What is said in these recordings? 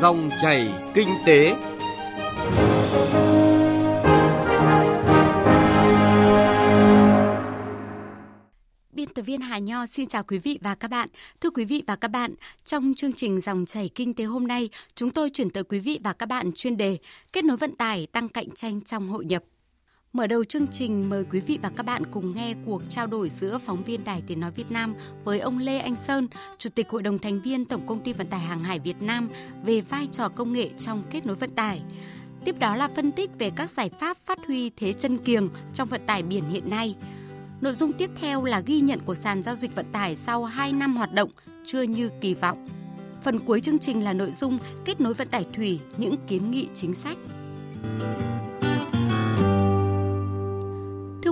Dòng chảy kinh tế. Biên tập viên Hà Nho xin chào quý vị và các bạn. Thưa quý vị và các bạn, trong chương trình Dòng chảy kinh tế hôm nay, chúng tôi chuyển tới quý vị và các bạn chuyên đề Kết nối vận tải tăng cạnh tranh trong hội nhập. Mở đầu chương trình, mời quý vị và các bạn cùng nghe cuộc trao đổi giữa phóng viên Đài Tiếng Nói Việt Nam với ông Lê Anh Sơn, Chủ tịch Hội đồng thành viên Tổng Công ty Vận tải Hàng hải Việt Nam về vai trò công nghệ trong kết nối vận tải. Tiếp đó là phân tích về các giải pháp phát huy thế chân kiềng trong vận tải biển hiện nay. Nội dung tiếp theo là ghi nhận của sàn giao dịch vận tải sau 2 năm hoạt động chưa như kỳ vọng. Phần cuối chương trình là nội dung kết nối vận tải thủy, những kiến nghị chính sách. Thưa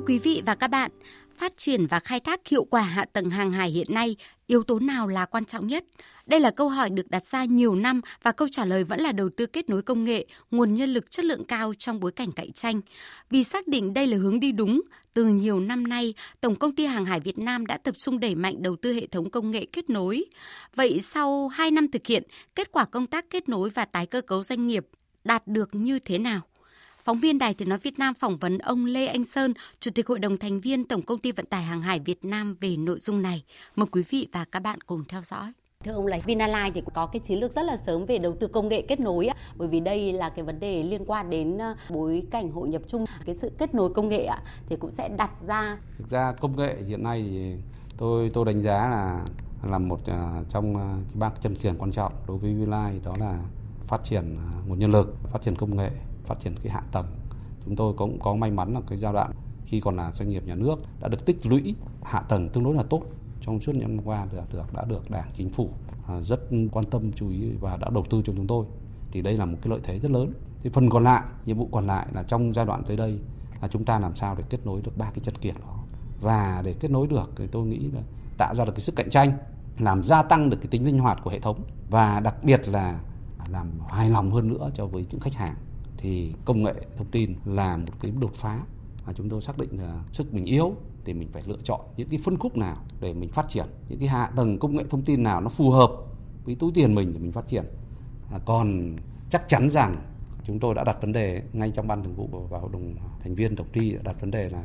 quý vị và các bạn, phát triển và khai thác hiệu quả hạ tầng hàng hải hiện nay, yếu tố nào là quan trọng nhất? Đây là câu hỏi được đặt ra nhiều năm và câu trả lời vẫn là đầu tư kết nối công nghệ, nguồn nhân lực chất lượng cao trong bối cảnh cạnh tranh. Vì xác định đây là hướng đi đúng, từ nhiều năm nay, Tổng công ty Hàng hải Việt Nam đã tập trung đẩy mạnh đầu tư hệ thống công nghệ kết nối. Vậy sau 2 năm thực hiện, kết quả công tác kết nối và tái cơ cấu doanh nghiệp đạt được như thế nào? Phóng viên Đài Tiếng Nói Việt Nam phỏng vấn ông Lê Anh Sơn, Chủ tịch Hội đồng thành viên Tổng Công ty Vận tải Hàng hải Việt Nam về nội dung này. Mời quý vị và các bạn cùng theo dõi. Thưa ông là Vinalines thì có cái chiến lược rất là sớm về đầu tư công nghệ kết nối bởi vì đây là cái vấn đề liên quan đến ờ, bối cảnh hội nhập chung cái sự kết nối công nghệ thì cũng sẽ đặt ra thực ra công nghệ hiện nay thì tôi tôi đánh giá là là một uh, trong uh, cái bác chân kiềng quan trọng đối với Vinalines đó là phát triển nguồn nhân lực phát triển công nghệ phát triển cái hạ tầng. Chúng tôi cũng có may mắn là cái giai đoạn khi còn là doanh nghiệp nhà nước đã được tích lũy hạ tầng tương đối là tốt trong suốt những năm qua được, được đã được đảng chính phủ à, rất quan tâm chú ý và đã đầu tư cho chúng tôi. Thì đây là một cái lợi thế rất lớn. Thì phần còn lại nhiệm vụ còn lại là trong giai đoạn tới đây là chúng ta làm sao để kết nối được ba cái chất kiện đó. Và để kết nối được thì tôi nghĩ là tạo ra được cái sức cạnh tranh làm gia tăng được cái tính linh hoạt của hệ thống và đặc biệt là làm hài lòng hơn nữa cho với những khách hàng thì công nghệ thông tin là một cái đột phá mà chúng tôi xác định là sức mình yếu thì mình phải lựa chọn những cái phân khúc nào để mình phát triển những cái hạ tầng công nghệ thông tin nào nó phù hợp với túi tiền mình để mình phát triển. À, còn chắc chắn rằng chúng tôi đã đặt vấn đề ngay trong ban thường vụ và hội đồng thành viên tổng ty đã đặt vấn đề là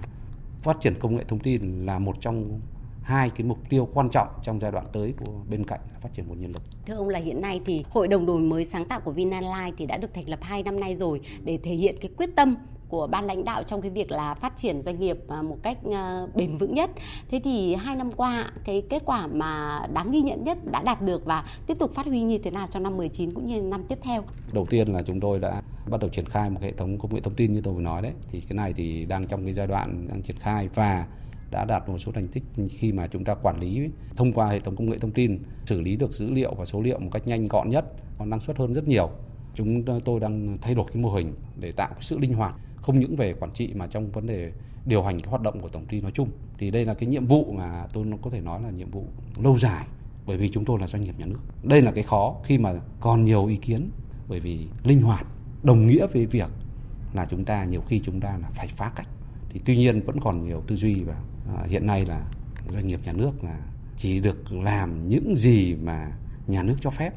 phát triển công nghệ thông tin là một trong hai cái mục tiêu quan trọng trong giai đoạn tới của bên cạnh là phát triển nguồn nhân lực. Thưa ông là hiện nay thì Hội đồng đổi mới sáng tạo của Vinalines thì đã được thành lập 2 năm nay rồi để thể hiện cái quyết tâm của ban lãnh đạo trong cái việc là phát triển doanh nghiệp à, một cách à, bền vững nhất. Thế thì hai năm qua cái kết quả mà đáng ghi nhận nhất đã đạt được và tiếp tục phát huy như thế nào trong năm 19 cũng như năm tiếp theo? Đầu tiên là chúng tôi đã bắt đầu triển khai một hệ thống công nghệ thông tin như tôi vừa nói đấy. Thì cái này thì đang trong cái giai đoạn đang triển khai và đã đạt một số thành tích khi mà chúng ta quản lý thông qua hệ thống công nghệ thông tin, xử lý được dữ liệu và số liệu một cách nhanh gọn nhất còn năng suất hơn rất nhiều. Chúng tôi đang thay đổi cái mô hình để tạo cái sự linh hoạt, không những về quản trị mà trong vấn đề điều hành cái hoạt động của tổng ty nói chung. Thì đây là cái nhiệm vụ mà tôi có thể nói là nhiệm vụ lâu dài, bởi vì chúng tôi là doanh nghiệp nhà nước. Đây là cái khó khi mà còn nhiều ý kiến, bởi vì linh hoạt, đồng nghĩa với việc là chúng ta, nhiều khi chúng ta là phải phá cách. Thì tuy nhiên vẫn còn nhiều tư duy và À, hiện nay là doanh nghiệp nhà nước là chỉ được làm những gì mà nhà nước cho phép.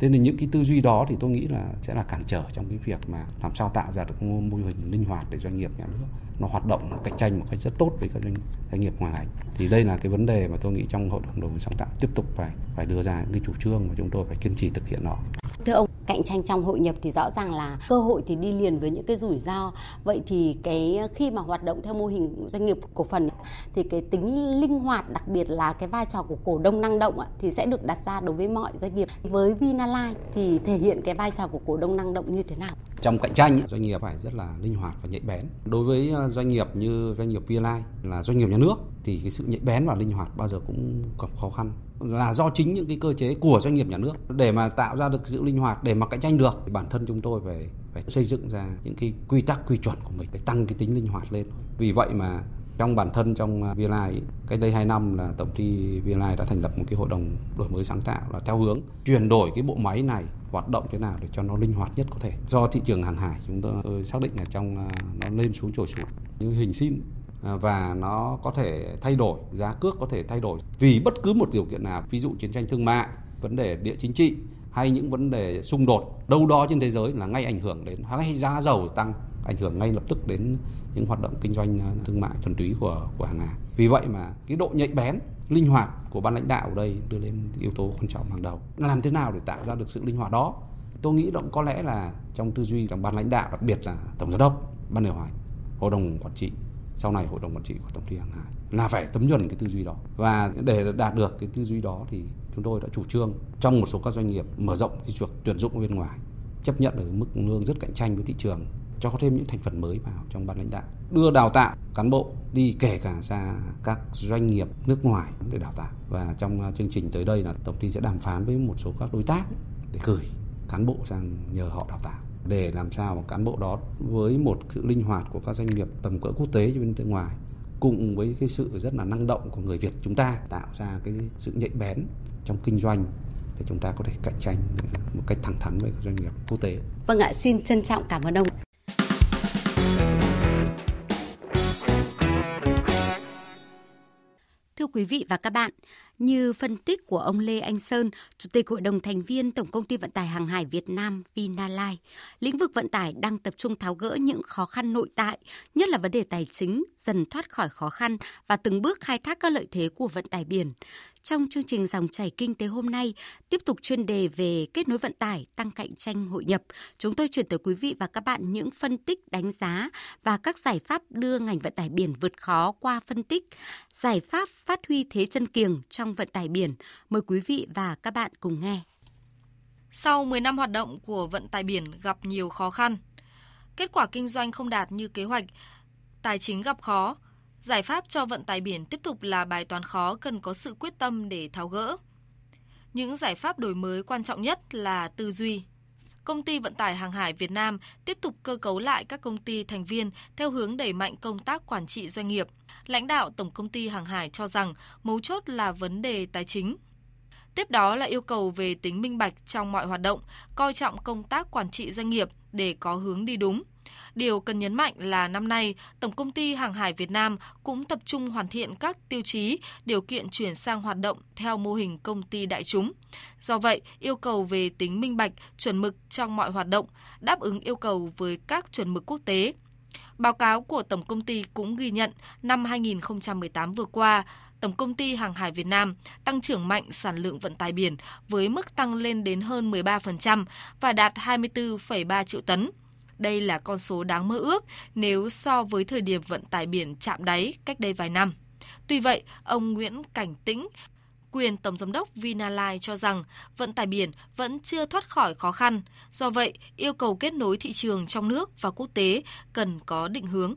Thế nên những cái tư duy đó thì tôi nghĩ là sẽ là cản trở trong cái việc mà làm sao tạo ra được mô hình linh hoạt để doanh nghiệp nhà nước nó hoạt động cạnh tranh một cách rất tốt với các doanh, doanh nghiệp ngoài ngành. Thì đây là cái vấn đề mà tôi nghĩ trong hội đồng đổi mới sáng tạo tiếp tục phải phải đưa ra những cái chủ trương mà chúng tôi phải kiên trì thực hiện nó. Thưa ông cạnh tranh trong hội nhập thì rõ ràng là cơ hội thì đi liền với những cái rủi ro. Vậy thì cái khi mà hoạt động theo mô hình doanh nghiệp cổ phần thì cái tính linh hoạt, đặc biệt là cái vai trò của cổ đông năng động thì sẽ được đặt ra đối với mọi doanh nghiệp. Với Vinalines thì thể hiện cái vai trò của cổ đông năng động như thế nào? Trong cạnh tranh doanh nghiệp phải rất là linh hoạt và nhạy bén. Đối với ờ, doanh nghiệp như doanh nghiệp Vinalines là doanh nghiệp nhà nước thì cái sự nhạy bén và linh hoạt bao giờ cũng gặp khó khăn. Là do chính những cái cơ chế của doanh nghiệp nhà nước. Để mà tạo ra được sự linh hoạt để mà cạnh tranh được thì bản thân chúng tôi phải phải xây dựng ra những cái quy tắc quy chuẩn của mình để tăng cái tính linh hoạt lên. Vì vậy mà trong bản thân trong à, cách đây 2 năm là tổng ty VNI đã thành lập một cái hội đồng đổi mới sáng tạo là theo hướng chuyển đổi cái bộ máy này hoạt động thế nào để cho nó linh hoạt nhất có thể. Do thị trường hàng hải chúng tôi, tôi xác định là trong à, nó lên xuống trồi xuống như hình xin à, và nó có thể thay đổi giá cước có thể thay đổi. Vì bất cứ một điều kiện nào ví dụ chiến tranh thương mại vấn đề địa chính trị hay những vấn đề xung đột đâu đó trên thế giới là ngay ảnh hưởng đến hay giá dầu tăng ảnh hưởng ngay lập tức đến những hoạt động kinh doanh à, thương mại thuần túy của của hàng Hà. Vì vậy mà cái độ nhạy bén, linh hoạt của ban lãnh đạo ở đây đưa lên yếu tố quan trọng hàng đầu. Làm thế nào để tạo ra được sự linh hoạt đó? Tôi nghĩ động có lẽ là trong tư duy của ban lãnh đạo đặc biệt là tổng giám đốc, ban điều hành, hội đồng quản trị sau này hội đồng quản trị của tổng ty hàng hải là phải tấm nhuần cái tư duy đó và để đạt được cái tư duy đó thì chúng tôi đã chủ trương trong một số các doanh nghiệp mở rộng cái việc tuyển dụng bên ngoài chấp nhận ở mức lương rất cạnh tranh với thị trường cho thêm những thành phần mới vào trong ban lãnh đạo đưa đào tạo cán bộ đi kể cả ra các doanh nghiệp nước ngoài để đào tạo và trong à, chương trình tới đây là tổng ty sẽ đàm phán với một số các đối tác để gửi cán bộ sang nhờ họ đào tạo để làm sao mà cán bộ đó với một sự linh hoạt của các doanh nghiệp tầm cỡ quốc tế bên nước ngoài cùng với cái sự rất là năng động của người Việt chúng ta tạo ra cái sự nhạy bén trong kinh doanh để chúng ta có thể cạnh tranh một cách thẳng thắn với các doanh nghiệp quốc tế. Vâng ạ, xin trân trọng cảm ơn ông. Thưa quý vị và các bạn, như phân tích của ông Lê Anh Sơn, Chủ tịch Hội đồng thành viên Tổng công ty Vận tải Hàng hải Việt Nam Vinalines, lĩnh vực vận tải đang tập trung tháo gỡ những khó khăn nội tại, nhất là vấn đề tài chính, dần thoát khỏi khó khăn và từng bước khai thác các lợi thế của vận tải biển. Trong chương trình dòng chảy kinh tế hôm nay, tiếp tục chuyên đề về kết nối vận tải, tăng cạnh tranh hội nhập, chúng tôi chuyển tới quý vị và các bạn những phân tích đánh giá và các giải pháp đưa ngành vận tải biển vượt khó qua phân tích, giải pháp phát huy thế chân kiềng trong vận tải biển. Mời quý vị và các bạn cùng nghe. Sau 10 năm hoạt động của vận tải biển gặp nhiều khó khăn, kết quả kinh doanh không đạt như kế hoạch, tài chính gặp khó, Giải pháp cho vận tải biển tiếp tục là bài toán khó cần có sự quyết tâm để tháo gỡ. Những giải pháp đổi mới quan trọng nhất là tư duy. Công ty Vận tải Hàng hải Việt Nam tiếp tục cơ cấu lại các công ty thành viên theo hướng đẩy mạnh công tác quản trị doanh nghiệp. Lãnh đạo Tổng công ty Hàng hải cho rằng mấu chốt là vấn đề tài chính. Tiếp đó là yêu cầu về tính minh bạch trong mọi hoạt động, coi trọng công tác quản trị doanh nghiệp để có hướng đi đúng – Điều cần nhấn mạnh là năm nay, Tổng công ty Hàng hải Việt Nam cũng tập trung hoàn thiện các tiêu chí, điều kiện chuyển sang hoạt động theo mô hình công ty đại chúng. Do vậy, yêu cầu về tính minh bạch, chuẩn mực trong mọi hoạt động, đáp ứng yêu cầu với các chuẩn mực quốc tế. Báo cáo của Tổng công ty cũng ghi nhận năm 2018 vừa qua, Tổng công ty Hàng hải Việt Nam tăng trưởng mạnh sản lượng vận tải biển với mức tăng lên đến hơn 13% và đạt 24,3 triệu tấn. Đây là con số đáng mơ ước nếu so với thời điểm vận tải biển chạm đáy cách đây vài năm. Tuy vậy, ông Nguyễn Cảnh Tĩnh, quyền Tổng Giám đốc Vinalines cho rằng vận tải biển vẫn chưa thoát khỏi khó khăn. Do vậy, yêu cầu kết nối thị trường trong nước và quốc tế cần có định hướng.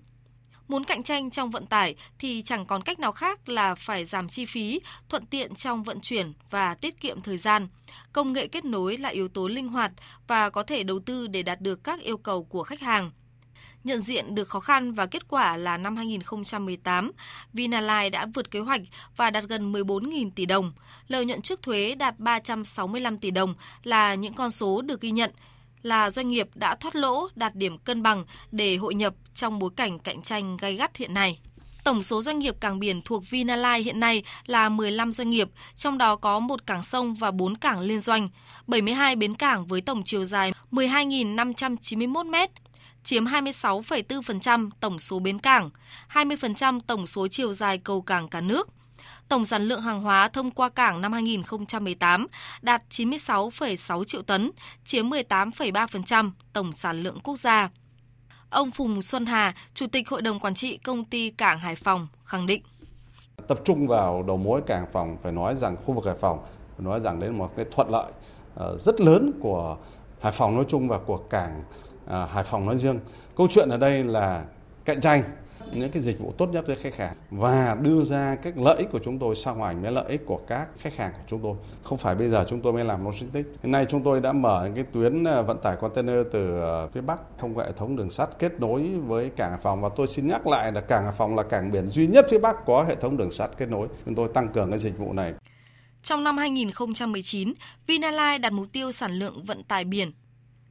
Muốn cạnh tranh trong vận tải thì chẳng còn cách nào khác là phải giảm chi phí, thuận tiện trong vận chuyển và tiết kiệm thời gian. Công nghệ kết nối là yếu tố linh hoạt và có thể đầu tư để đạt được các yêu cầu của khách hàng. Nhận diện được khó khăn và kết quả là năm 2018, Vinalines đã vượt kế hoạch và đạt gần 14.000 tỷ đồng. Lợi nhuận trước thuế đạt 365 tỷ đồng là những con số được ghi nhận là doanh nghiệp đã thoát lỗ đạt điểm cân bằng để hội nhập trong bối cảnh cạnh tranh gay gắt hiện nay. Tổng số doanh nghiệp cảng biển thuộc Vinalines hiện nay là 15 doanh nghiệp, trong đó có một cảng sông và 4 cảng liên doanh, 72 bến cảng với tổng chiều dài 12.591 m, chiếm 26,4% tổng số bến cảng, 20% tổng số chiều dài cầu cảng cả nước – Tổng sản lượng hàng hóa thông qua cảng năm 2018 đạt 96,6 triệu tấn, chiếm 18,3% tổng sản lượng quốc gia. Ông Phùng Xuân Hà, Chủ tịch Hội đồng Quản trị Công ty Cảng Hải Phòng khẳng định. Tập trung vào đầu mối cảng Hải Phòng, phải nói rằng khu vực Hải Phòng, phải nói rằng đấy là một cái thuận lợi ờ, rất lớn của Hải Phòng nói chung và của cảng ờ, Hải Phòng nói riêng. Câu chuyện ở đây là cạnh tranh những cái dịch vụ tốt nhất với khách hàng và đưa ra các lợi ích của chúng tôi sang ngoài với lợi ích của các khách hàng của chúng tôi. Không phải bây giờ chúng tôi mới làm logistics. Hiện nay chúng tôi đã mở cái tuyến ờ, vận tải container từ ờ, phía Bắc thông qua hệ thống đường sắt kết nối với cảng Hải Phòng và tôi xin nhắc lại là cảng Hải Phòng là cảng biển duy nhất phía Bắc có hệ thống đường sắt kết nối. Chúng tôi tăng cường cái dịch vụ này. Trong năm 2019, Vinalines đặt mục tiêu sản lượng vận tải biển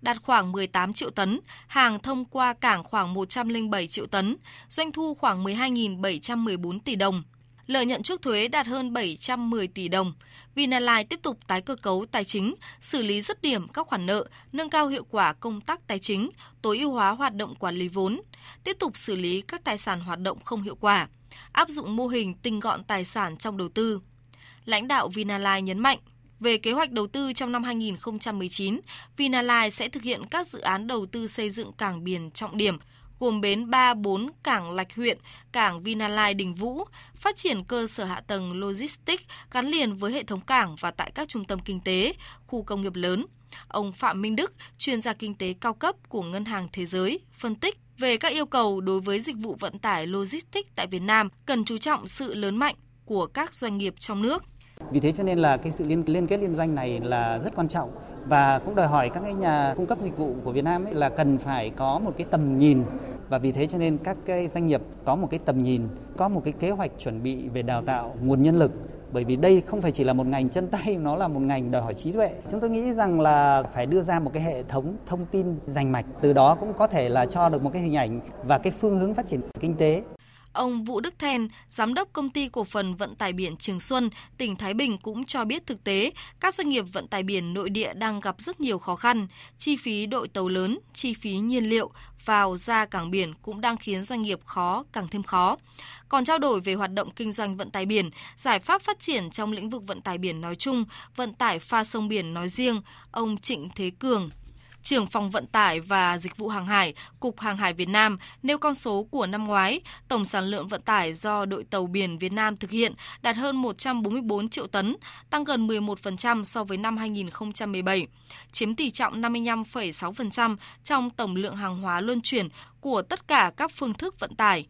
đạt khoảng 18 triệu tấn, hàng thông qua cảng khoảng 107 triệu tấn, doanh thu khoảng 12.714 tỷ đồng. lợi nhuận trước thuế đạt hơn 710 tỷ đồng. Vinalines tiếp tục tái cơ cấu tài chính, xử lý dứt điểm các khoản nợ, nâng cao hiệu quả công tác tài chính, tối ưu hóa hoạt động quản lý vốn, tiếp tục xử lý các tài sản hoạt động không hiệu quả, áp dụng mô hình tinh gọn tài sản trong đầu tư. Lãnh đạo Vinalines nhấn mạnh, về kế hoạch đầu tư trong năm 2019, Vinalines sẽ thực hiện các dự án đầu tư xây dựng cảng biển trọng điểm, gồm bến 3, 4 cảng Lạch huyện, cảng Vinalines Đình Vũ, phát triển cơ sở hạ tầng logistics gắn liền với hệ thống cảng và tại các trung tâm kinh tế, khu công nghiệp lớn. Ông Phạm Minh Đức, chuyên gia kinh tế cao cấp của Ngân hàng Thế giới, phân tích về các yêu cầu đối với dịch vụ vận tải logistics tại Việt Nam cần chú trọng sự lớn mạnh của các doanh nghiệp trong nước. Vì thế cho nên là cái sự liên liên kết liên doanh này là rất quan trọng. Và cũng đòi hỏi các cái nhà cung cấp dịch vụ của Việt Nam ấy là cần phải có một cái tầm nhìn. Và vì thế cho nên các cái doanh nghiệp có một cái tầm nhìn, có một cái kế hoạch chuẩn bị về đào tạo nguồn nhân lực. Bởi vì đây không phải chỉ là một ngành chân tay nó là một ngành đòi hỏi trí tuệ. Chúng tôi nghĩ rằng là phải đưa ra một cái hệ thống thông tin rành mạch từ đó cũng có thể là cho được một cái hình ảnh và cái phương hướng phát triển kinh tế. Ông Vũ Đức Then, giám đốc công ty cổ phần vận tải biển Trường Xuân, tỉnh Thái Bình cũng cho biết thực tế, các doanh nghiệp vận tải biển nội địa đang gặp rất nhiều khó khăn, chi phí đội tàu lớn, chi phí nhiên liệu vào ra cảng biển cũng đang khiến doanh nghiệp khó càng thêm khó. Còn trao đổi về hoạt động kinh doanh vận tải biển, giải pháp phát triển trong lĩnh vực vận tải biển nói chung, vận tải pha sông biển nói riêng, ông Trịnh Thế Cường, trưởng phòng vận tải và dịch vụ hàng hải, Cục Hàng hải Việt Nam nêu con số của năm ngoái, tổng sản lượng vận tải do đội tàu biển Việt Nam thực hiện đạt hơn 144 triệu tấn, tăng gần 11% so với năm 2017, chiếm tỷ trọng 55,6% trong tổng lượng hàng hóa luân chuyển của tất cả các phương thức vận tải.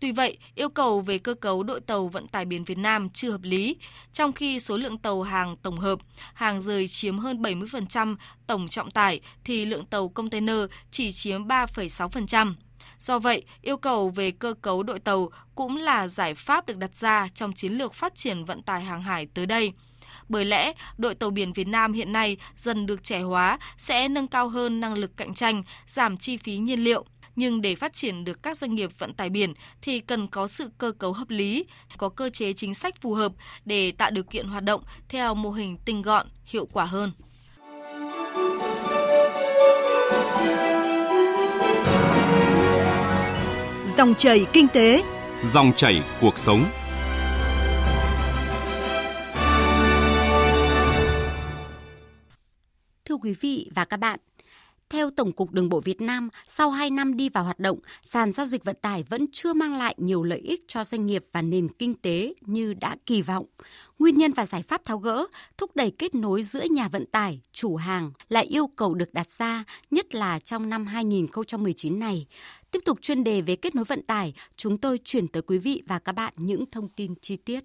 Tuy vậy, yêu cầu về cơ cấu đội tàu vận tải biển Việt Nam chưa hợp lý, trong khi số lượng tàu hàng tổng hợp, hàng rời chiếm hơn 70% tổng trọng tải thì lượng tàu container chỉ chiếm 3,6%. Do vậy, yêu cầu về cơ cấu đội tàu cũng là giải pháp được đặt ra trong chiến lược phát triển vận tải hàng hải tới đây. Bởi lẽ, đội tàu biển Việt Nam hiện nay dần được trẻ hóa sẽ nâng cao hơn năng lực cạnh tranh, giảm chi phí nhiên liệu, nhưng để phát triển được các doanh nghiệp vận tải biển thì cần có sự cơ cấu hợp lý, có cơ chế chính sách phù hợp để tạo điều kiện hoạt động theo mô hình tinh gọn, hiệu quả hơn. Dòng chảy kinh tế, dòng chảy cuộc sống. Thưa quý vị và các bạn, theo Tổng cục Đường bộ Việt Nam, sau 2 năm đi vào hoạt động, sàn giao dịch vận tải vẫn chưa mang lại nhiều lợi ích cho doanh nghiệp và nền kinh tế như đã kỳ vọng. Nguyên nhân và giải pháp tháo gỡ, thúc đẩy kết nối giữa nhà vận tải, chủ hàng là yêu cầu được đặt ra, nhất là trong năm 2019 này. Tiếp tục chuyên đề về kết nối vận tải, chúng tôi chuyển tới quý vị và các bạn những thông tin chi tiết.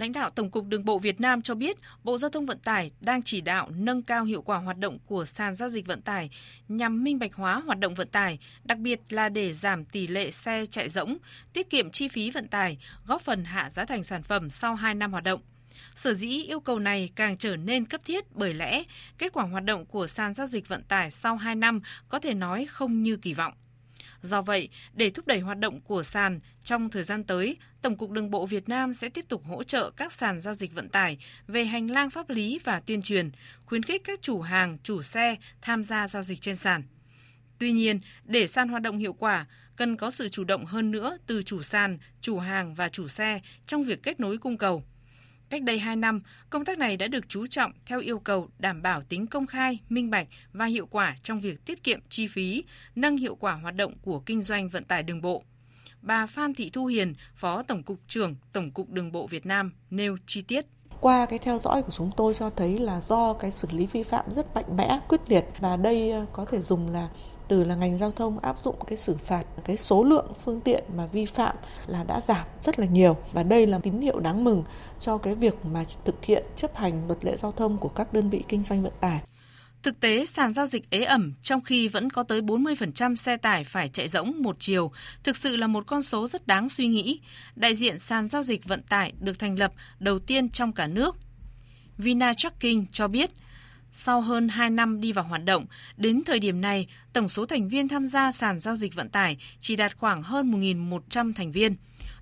Lãnh đạo Tổng cục Đường bộ Việt Nam cho biết, Bộ Giao thông Vận tải đang chỉ đạo nâng cao hiệu quả hoạt động của sàn giao dịch vận tải nhằm minh bạch hóa hoạt động vận tải, đặc biệt là để giảm tỷ lệ xe chạy rỗng, tiết kiệm chi phí vận tải, góp phần hạ giá thành sản phẩm sau 2 năm hoạt động. Sở dĩ yêu cầu này càng trở nên cấp thiết bởi lẽ kết quả hoạt động của sàn giao dịch vận tải sau 2 năm có thể nói không như kỳ vọng. Do vậy, để thúc đẩy hoạt động của sàn, trong thời gian tới, Tổng cục Đường bộ Việt Nam sẽ tiếp tục hỗ trợ các sàn giao dịch vận tải về hành lang pháp lý và tuyên truyền, khuyến khích các chủ hàng, chủ xe tham gia giao dịch trên sàn. Tuy nhiên, để sàn hoạt động hiệu quả, cần có sự chủ động hơn nữa từ chủ sàn, chủ hàng và chủ xe trong việc kết nối cung cầu. Cách đây 2 năm, công tác này đã được chú trọng theo yêu cầu đảm bảo tính công khai, minh bạch và hiệu quả trong việc tiết kiệm chi phí, nâng hiệu quả hoạt động của kinh doanh vận tải đường bộ. Bà Phan Thị Thu Hiền, Phó Tổng cục trưởng Tổng cục Đường bộ Việt Nam nêu chi tiết qua cái theo dõi của chúng tôi cho thấy là do cái xử lý vi phạm rất mạnh mẽ quyết liệt và đây có thể dùng là từ là ngành giao thông áp dụng cái xử phạt cái số lượng phương tiện mà vi phạm là đã giảm rất là nhiều và đây là tín hiệu đáng mừng cho cái việc mà thực hiện chấp hành luật lệ giao thông của các đơn vị kinh doanh vận tải. Thực tế, sàn giao dịch ế ẩm trong khi vẫn có tới 40% xe tải phải chạy rỗng một chiều, thực sự là một con số rất đáng suy nghĩ. Đại diện sàn giao dịch vận tải được thành lập đầu tiên trong cả nước. Vina Trucking cho biết, sau hơn 2 năm đi vào hoạt động, đến thời điểm này, tổng số thành viên tham gia sàn giao dịch vận tải chỉ đạt khoảng hơn 1.100 thành viên.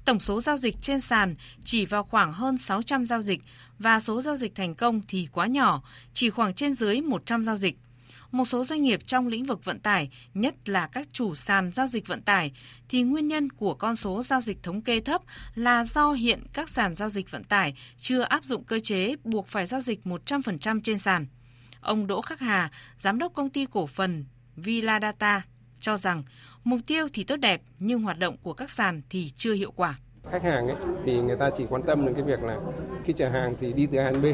tổng số giao dịch trên sàn chỉ vào khoảng hơn 600 giao dịch và số giao dịch thành công thì quá nhỏ, chỉ khoảng trên dưới 100 giao dịch. Một số doanh nghiệp trong lĩnh vực vận tải, nhất là các chủ sàn giao dịch vận tải, thì nguyên nhân của con số giao dịch thống kê thấp là do hiện các sàn giao dịch vận tải chưa áp dụng cơ chế buộc phải giao dịch 100% trên sàn. Ông Đỗ Khắc Hà, giám đốc công ty cổ phần Villa Data, cho rằng mục tiêu thì tốt đẹp nhưng hoạt động của các sàn thì chưa hiệu quả. Khách hàng ấy thì người ta chỉ quan tâm đến cái việc là khi chở hàng thì đi từ A đến B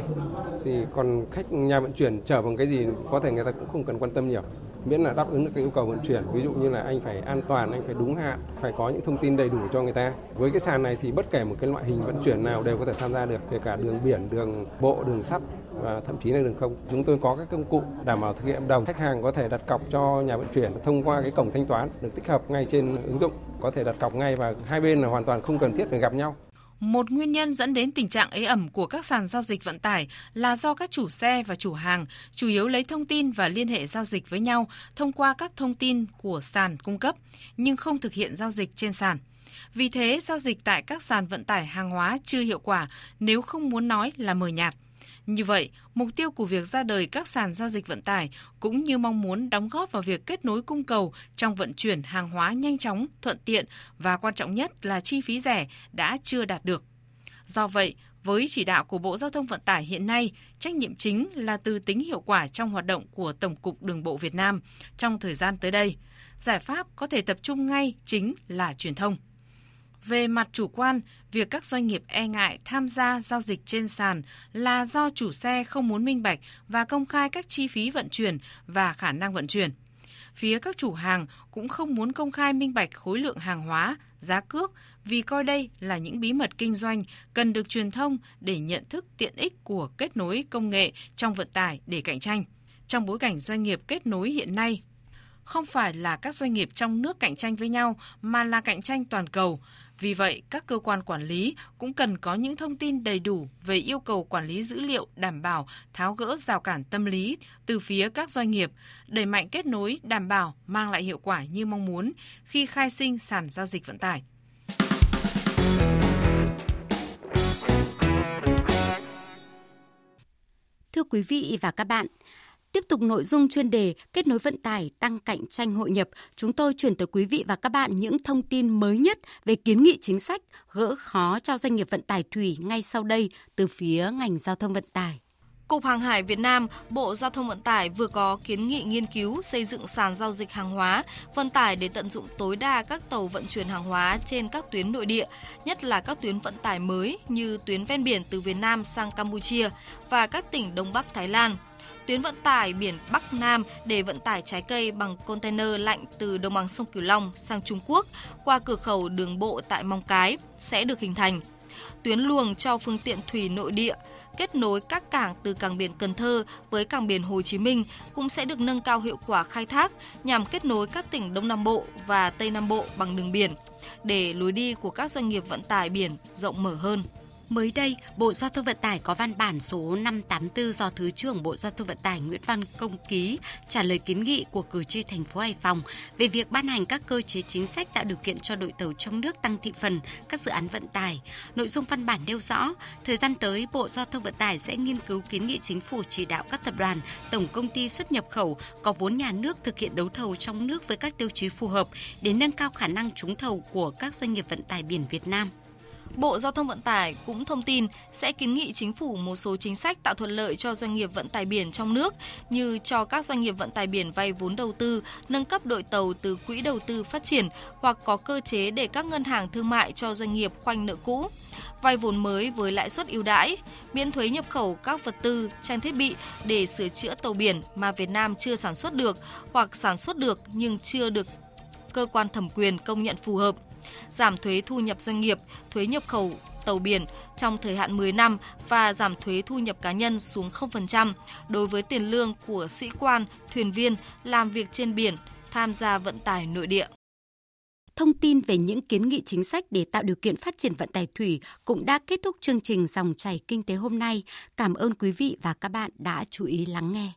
thì còn khách nhà vận chuyển chở bằng cái gì có thể người ta cũng không cần quan tâm nhiều miễn là đáp ứng được cái yêu cầu vận chuyển, ví dụ như là anh phải an toàn, anh phải đúng hạn, phải có những thông tin đầy đủ cho người ta. Với cái sàn này thì bất kể một cái loại hình vận chuyển nào đều có thể tham gia được, kể cả đường biển, đường bộ, đường sắt, và thậm chí là đường không. Chúng tôi có các công cụ đảm bảo thực hiện hợp đồng. Khách hàng có thể đặt cọc cho nhà vận chuyển thông qua cái cổng thanh toán được tích hợp ngay trên ứng dụng. Có thể đặt cọc ngay và hai bên là hoàn toàn không cần thiết phải gặp nhau một nguyên nhân dẫn đến tình trạng ế ẩm của các sàn giao dịch vận tải là do các chủ xe và chủ hàng chủ yếu lấy thông tin và liên hệ giao dịch với nhau thông qua các thông tin của sàn cung cấp, nhưng không thực hiện giao dịch trên sàn. Vì thế, giao dịch tại các sàn vận tải hàng hóa chưa hiệu quả nếu không muốn nói là mờ nhạt. Như vậy, mục tiêu của việc ra đời các sàn giao dịch vận tải cũng như mong muốn đóng góp vào việc kết nối cung cầu trong vận chuyển hàng hóa nhanh chóng, thuận tiện và quan trọng nhất là chi phí rẻ đã chưa đạt được. Do vậy, với chỉ đạo của Bộ Giao thông Vận tải hiện nay, trách nhiệm chính là từ tính hiệu quả trong hoạt động của Tổng cục Đường bộ Việt Nam trong thời gian tới đây. Giải pháp có thể tập trung ngay chính là truyền thông. Về mặt chủ quan, việc các doanh nghiệp e ngại tham gia giao dịch trên sàn là do chủ xe không muốn minh bạch và công khai các chi phí vận chuyển và khả năng vận chuyển. Phía các chủ hàng cũng không muốn công khai minh bạch khối lượng hàng hóa, giá cước vì coi đây là những bí mật kinh doanh cần được truyền thông để nhận thức tiện ích của kết nối công nghệ trong vận tải để cạnh tranh. Trong bối cảnh doanh nghiệp kết nối hiện nay, không phải là các doanh nghiệp trong nước cạnh tranh với nhau mà là cạnh tranh toàn cầu vì vậy, các cơ quan quản lý cũng cần có những thông tin đầy đủ về yêu cầu quản lý dữ liệu đảm bảo tháo gỡ rào cản tâm lý từ phía các doanh nghiệp, đẩy mạnh kết nối đảm bảo mang lại hiệu quả như mong muốn khi khai sinh sàn giao dịch vận tải. Thưa quý vị và các bạn, Tiếp tục nội dung chuyên đề kết nối vận tải tăng cạnh tranh hội nhập, chúng tôi chuyển tới quý vị và các bạn những thông tin mới nhất về kiến nghị chính sách gỡ khó cho doanh nghiệp vận tải thủy ngay sau đây từ phía ngành giao thông vận tải. Cục Hàng hải Việt Nam, Bộ Giao thông Vận tải vừa có kiến nghị nghiên cứu xây dựng sàn giao dịch hàng hóa, vận tải để tận dụng tối đa các tàu vận chuyển hàng hóa trên các tuyến nội địa, nhất là các tuyến vận tải mới như tuyến ven biển từ Việt Nam sang Campuchia và các tỉnh Đông Bắc Thái Lan tuyến vận tải biển Bắc Nam để vận tải trái cây bằng container lạnh từ đồng bằng sông Cửu Long sang Trung Quốc qua cửa khẩu đường bộ tại Mong Cái sẽ được hình thành. Tuyến luồng cho phương tiện thủy nội địa, kết nối các cảng từ cảng biển Cần Thơ với cảng biển Hồ Chí Minh cũng sẽ được nâng cao hiệu quả khai thác nhằm kết nối các tỉnh Đông Nam Bộ và Tây Nam Bộ bằng đường biển để lối đi của các doanh nghiệp vận tải biển rộng mở hơn. Mới đây, Bộ Giao thông Vận tải có văn bản số 584 do Thứ trưởng Bộ Giao thông Vận tải Nguyễn Văn Công ký trả lời kiến nghị của cử tri thành phố Hải Phòng về việc ban hành các cơ chế chính sách tạo điều kiện cho đội tàu trong nước tăng thị phần các dự án vận tải. Nội dung văn bản nêu rõ, thời gian tới Bộ Giao thông Vận tải sẽ nghiên cứu kiến nghị chính phủ chỉ đạo các tập đoàn, tổng công ty xuất nhập khẩu có vốn nhà nước thực hiện đấu thầu trong nước với các tiêu chí phù hợp để nâng cao khả năng trúng thầu của các doanh nghiệp vận tải biển Việt Nam. Bộ Giao thông Vận tải cũng thông tin sẽ kiến nghị chính phủ một số chính sách tạo thuận lợi cho doanh nghiệp vận tải biển trong nước như cho các doanh nghiệp vận tải biển vay vốn đầu tư, nâng cấp đội tàu từ quỹ đầu tư phát triển hoặc có cơ chế để các ngân hàng thương mại cho doanh nghiệp khoanh nợ cũ vay vốn mới với lãi suất ưu đãi, miễn thuế nhập khẩu các vật tư, trang thiết bị để sửa chữa tàu biển mà Việt Nam chưa sản xuất được hoặc sản xuất được nhưng chưa được cơ quan thẩm quyền công nhận phù hợp giảm thuế thu nhập doanh nghiệp, thuế nhập khẩu tàu biển trong thời hạn 10 năm và giảm thuế thu nhập cá nhân xuống 0% đối với tiền lương của sĩ quan, thuyền viên làm việc trên biển tham gia vận tải nội địa. Thông tin về những kiến nghị chính sách để tạo điều kiện phát triển vận tải thủy cũng đã kết thúc chương trình dòng chảy kinh tế hôm nay. Cảm ơn quý vị và các bạn đã chú ý lắng nghe.